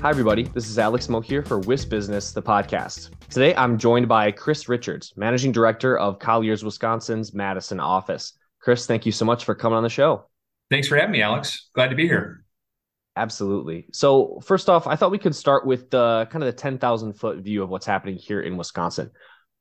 Hi, everybody. This is Alex Mo here for WisBusiness, the podcast. Today, I'm joined by Chris Richards, Managing Director of Colliers Wisconsin's Madison office. Chris, thank you so much for coming on the show. Thanks for having me, Alex. Glad to be here. Absolutely. So, first off, I thought we could start with the kind of the 10,000 foot view of what's happening here in Wisconsin.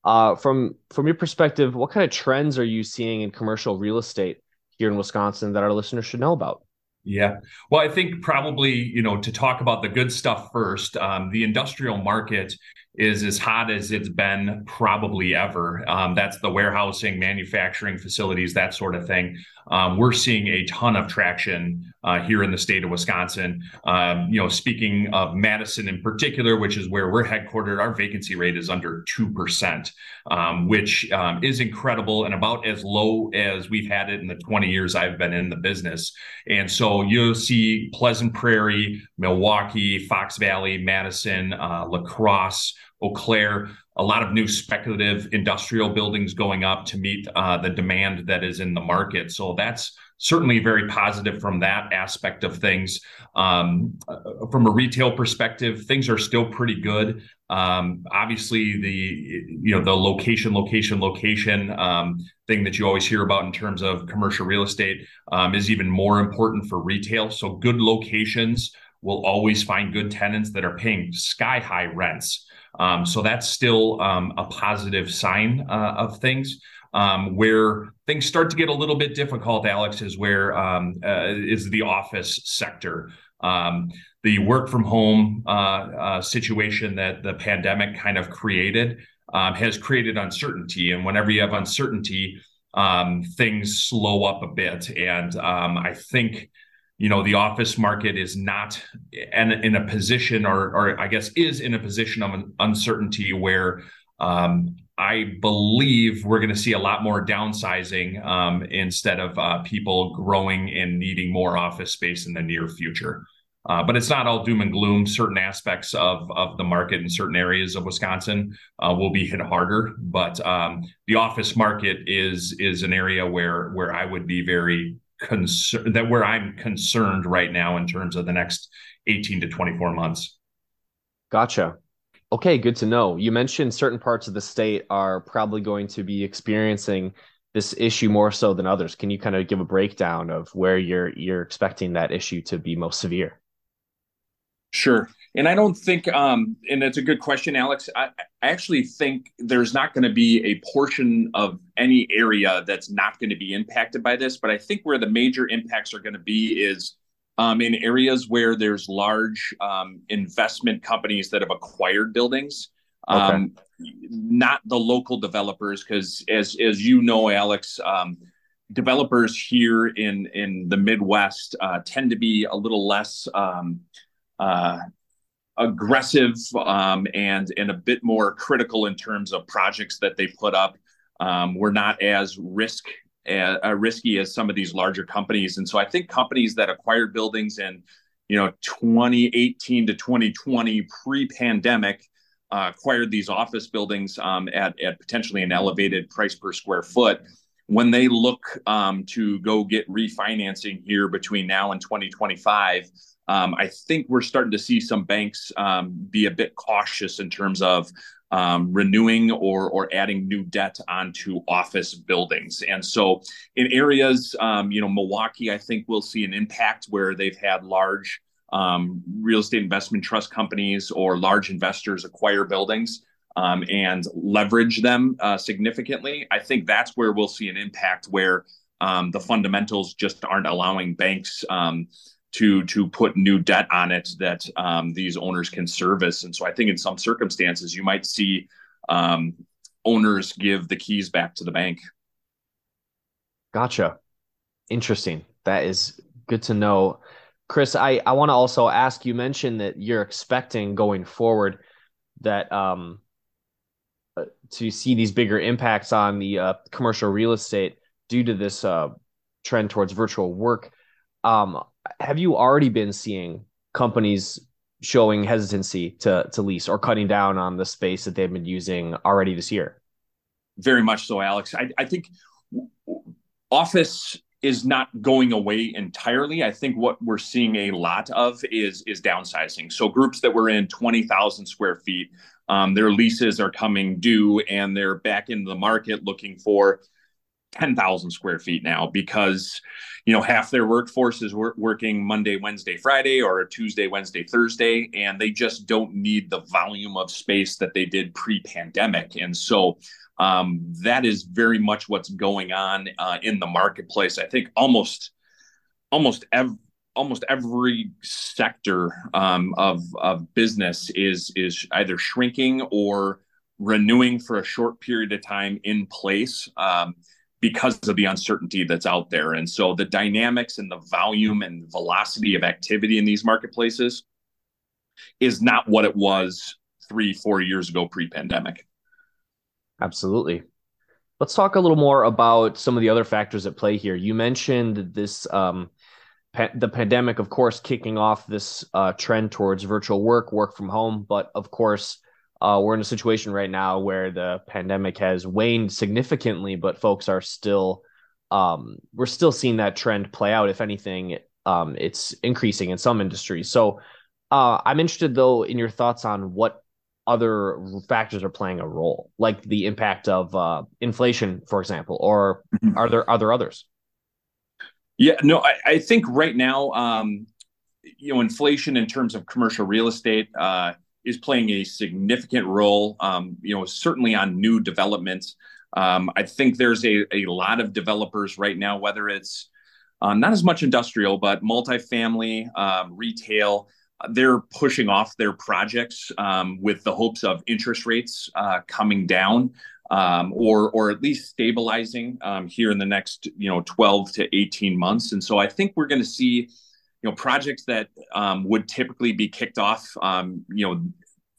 Uh, from from your perspective, what kind of trends are you seeing in commercial real estate here in Wisconsin that our listeners should know about? Yeah. Well, I think probably, you know, to talk about the good stuff first, um, the industrial market is as hot as it's been probably ever. Um, that's the warehousing, manufacturing facilities, that sort of thing. Um, we're seeing a ton of traction uh, here in the state of Wisconsin. Um, you know, speaking of Madison in particular, which is where we're headquartered, our vacancy rate is under two percent, um, which um, is incredible and about as low as we've had it in the 20 years I've been in the business. And so you'll see Pleasant Prairie, Milwaukee, Fox Valley, Madison, uh, La Crosse. Eau Claire, a lot of new speculative industrial buildings going up to meet uh, the demand that is in the market. So that's certainly very positive from that aspect of things. Um, uh, from a retail perspective, things are still pretty good. Um, obviously, the you know the location, location, location um, thing that you always hear about in terms of commercial real estate um, is even more important for retail. So good locations will always find good tenants that are paying sky high rents. Um, so that's still um, a positive sign uh, of things. Um, where things start to get a little bit difficult, Alex, is where um, uh, is the office sector. Um, the work from home uh, uh, situation that the pandemic kind of created um, has created uncertainty. And whenever you have uncertainty, things slow up a bit. And I think you know the office market is not in, in a position or or i guess is in a position of an uncertainty where um, i believe we're going to see a lot more downsizing um, instead of uh, people growing and needing more office space in the near future uh, but it's not all doom and gloom. Certain aspects of, of the market in certain areas of Wisconsin uh, will be hit harder. But um, the office market is is an area where where I would be very concern that where I'm concerned right now in terms of the next 18 to 24 months. Gotcha. Okay, good to know. You mentioned certain parts of the state are probably going to be experiencing this issue more so than others. Can you kind of give a breakdown of where you're you're expecting that issue to be most severe? Sure. And I don't think, um, and it's a good question, Alex. I, I actually think there's not going to be a portion of any area that's not going to be impacted by this. But I think where the major impacts are going to be is um, in areas where there's large um, investment companies that have acquired buildings. Okay. Um, not the local developers, because as as you know, Alex, um, developers here in in the Midwest uh, tend to be a little less um, uh, aggressive um, and and a bit more critical in terms of projects that they put up. Um, we're not as risk uh, risky as some of these larger companies, and so I think companies that acquired buildings in you know 2018 to 2020 pre-pandemic uh, acquired these office buildings um, at at potentially an elevated price per square foot. When they look um, to go get refinancing here between now and 2025, um, I think we're starting to see some banks um, be a bit cautious in terms of um, renewing or or adding new debt onto office buildings. And so, in areas, um, you know, Milwaukee, I think we'll see an impact where they've had large um, real estate investment trust companies or large investors acquire buildings. Um, and leverage them uh, significantly. I think that's where we'll see an impact where the fundamentals just aren't allowing banks to to put new debt on it that um, these owners can service. And so I think in some circumstances you might see um, owners give the keys back to the bank. Gotcha. Interesting. That is good to know. Chris, I, I want to also ask you mentioned that you're expecting going forward that um, to see these bigger impacts on the uh, commercial real estate due to this uh, trend towards virtual work. Um, have you already been seeing companies showing hesitancy to to lease or cutting down on the space that they've been using already this year? Very much so, Alex. I, I think office is not going away entirely. I think what we're seeing a lot of is is downsizing. So groups that were in twenty thousand square feet, um, their leases are coming due, and they're back into the market looking for 10,000 square feet now because you know half their workforce is wor- working Monday, Wednesday, Friday or Tuesday, Wednesday, Thursday and they just don't need the volume of space that they did pre-pandemic. And so um, that is very much what's going on uh, in the marketplace. I think almost almost every almost every sector um, of of business is is either shrinking or renewing for a short period of time in place um, because of the uncertainty that's out there. And so the dynamics and the volume and velocity of activity in these marketplaces is not what it was three, four years ago pre pandemic. Absolutely. Let's talk a little more about some of the other factors at play here. You mentioned this, um, pa- the pandemic, of course, kicking off this uh, trend towards virtual work, work from home, but of course, uh, we're in a situation right now where the pandemic has waned significantly, but folks are still, um, we're still seeing that trend play out. If anything, um, it's increasing in some industries. So uh, I'm interested, though, in your thoughts on what other factors are playing a role, like the impact of uh, inflation, for example, or mm-hmm. are there are there others? Yeah, no, I, I think right now, um, you know, inflation in terms of commercial real estate. Uh, is playing a significant role. Um, you know, certainly on new developments. Um, I think there's a, a lot of developers right now, whether it's uh, not as much industrial, but multifamily, um, retail. They're pushing off their projects um, with the hopes of interest rates uh, coming down, um, or or at least stabilizing um, here in the next you know 12 to 18 months. And so I think we're going to see you know projects that um, would typically be kicked off um, you know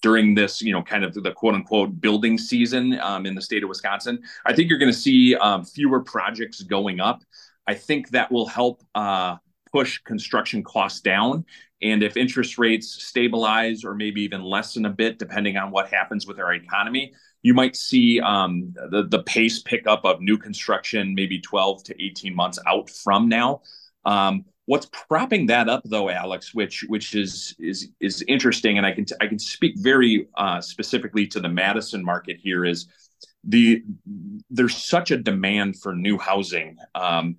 during this you know kind of the quote unquote building season um, in the state of wisconsin i think you're going to see um, fewer projects going up i think that will help uh, push construction costs down. And if interest rates stabilize or maybe even lessen a bit depending on what happens with our economy you might see um, the, the pace pick up of new construction maybe 12 to 18 months out from now. Um, What's propping that up, though, Alex, which which is is is interesting, and I can t- I can speak very uh, specifically to the Madison market here is the there's such a demand for new housing um,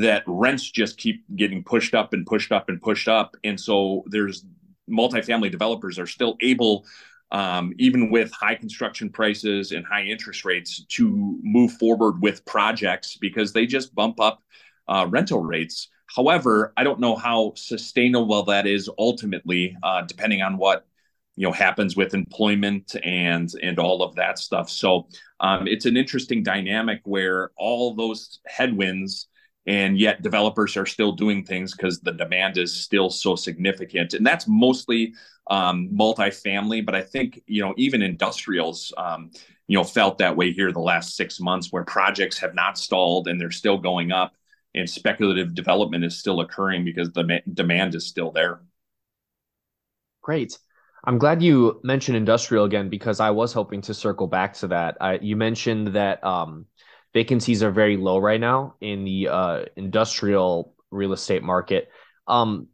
that rents just keep getting pushed up and pushed up and pushed up, and so there's multifamily developers are still able um, even with high construction prices and high interest rates, to move forward with projects because they just bump up uh, rental rates. However, I don't know how sustainable that is ultimately, uh, depending on what you know happens with employment and and all of that stuff. So um, it's an interesting dynamic where all those headwinds and yet developers are still doing things because the demand is still so significant and that's mostly um, multifamily but i think you know even industrials um, you know felt that way here the last six months where projects have not stalled and they're still going up and speculative development is still occurring because the demand is still there. Great. I'm glad you mentioned industrial again because I was hoping to circle back to that. I, you mentioned that um, vacancies are very low right now in the uh, industrial real estate market. Um,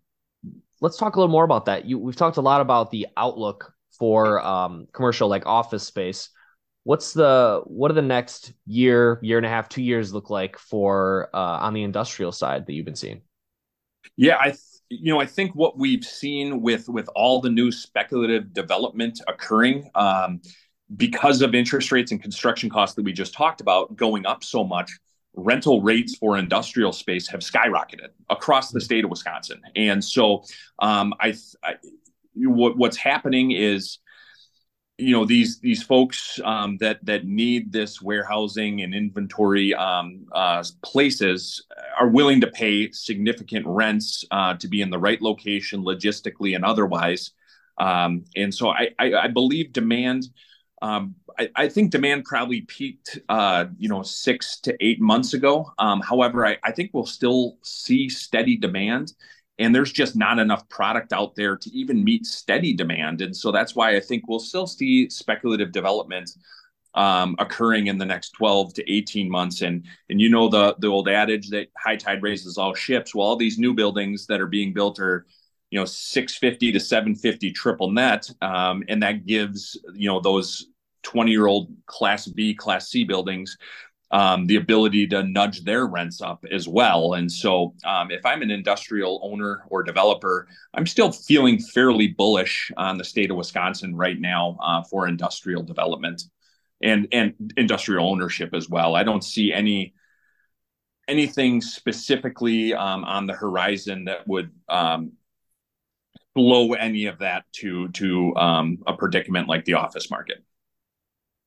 let's talk a little more about that. You, we've talked a lot about the outlook for um, commercial, like office space what's the what do the next year year and a half two years look like for uh, on the industrial side that you've been seeing yeah i you know i think what we've seen with with all the new speculative development occurring um, because of interest rates and construction costs that we just talked about going up so much rental rates for industrial space have skyrocketed across the state of wisconsin. And so um, I, I what, what's happening is you know these these folks um, that that need this warehousing and inventory um, uh, places are willing to pay significant rents uh, to be in the right location logistically and otherwise. Um, and so I, I, I believe demand Um, I, I, think demand probably peaked, uh, you know, six to eight months ago. Um, however, I, I, think we'll still see steady demand, and there's just not enough product out there to even meet steady demand. And so that's why I think we'll still see speculative development um, occurring in the next 12 to 18 months. And and you know the the old adage that high tide raises all ships. Well, all these new buildings that are being built are you know 650 to 750 triple net um, and that gives you know those 20 year old class b class c buildings um, the ability to nudge their rents up as well. And so um, if i'm an industrial owner or developer i'm still feeling fairly bullish on the state of wisconsin right now uh, for industrial development and and industrial ownership as well. I don't see any anything specifically um, on the horizon that would um, blow any of that to to um, a predicament like the office market.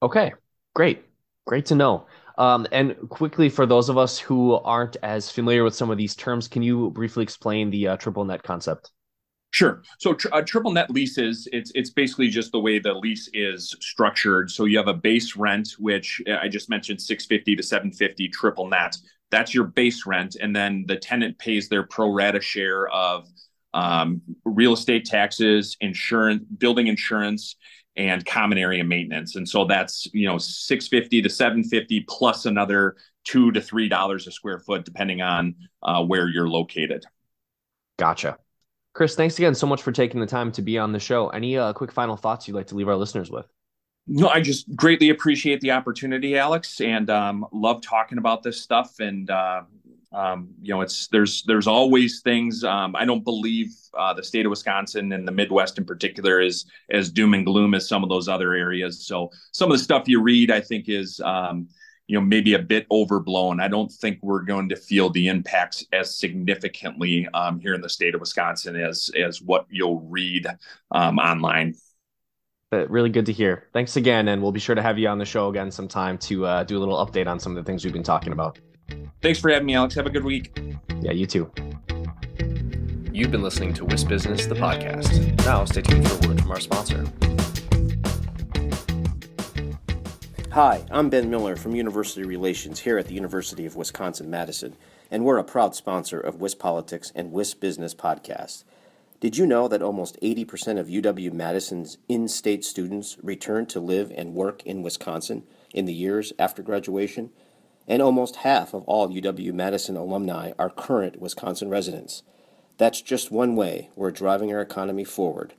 Okay, great, great to know. Um, and quickly, for those of us who aren't as familiar with some of these terms, can you briefly explain the uh, triple net concept? Sure. So tr- uh, triple net leases, it's it's basically just the way the lease is structured. So you have a base rent, which I just mentioned, six fifty to seven fifty triple net. That's your base rent, and then the tenant pays their pro rata share of um, real estate taxes, insurance, building insurance, and common area maintenance. And so that's you know 650 to 750 plus another two to three dollars a square foot, depending on uh, where you're located. Gotcha. Chris, thanks again so much for taking the time to be on the show. Any uh, quick final thoughts you'd like to leave our listeners with? No, I just greatly appreciate the opportunity, Alex, and um, love talking about this stuff. And uh, um, you know, it's there's there's always things. Um, I don't believe uh, the state of Wisconsin and the Midwest in particular is as doom and gloom as some of those other areas. So some of the stuff you read, I think, is um, you know maybe a bit overblown. I don't think we're going to feel the impacts as significantly um, here in the state of Wisconsin as as what you'll read um, online. But really good to hear. Thanks again, and we'll be sure to have you on the show again sometime to uh, do a little update on some of the things we've been talking about. Thanks for having me, Alex. Have a good week. Yeah, you too. You've been listening to WisBusiness, the podcast. Now, stay tuned for a word from our sponsor. Hi, I'm Ben Miller from University Relations here at the University of Wisconsin Madison, and we're a proud sponsor of WisPolitics and WisBusiness podcast. Did you know that almost 80% of UW Madison's in state students return to live and work in Wisconsin in the years after graduation? And almost half of all UW Madison alumni are current Wisconsin residents. That's just one way we're driving our economy forward.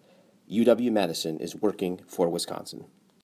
UW Madison is working for Wisconsin.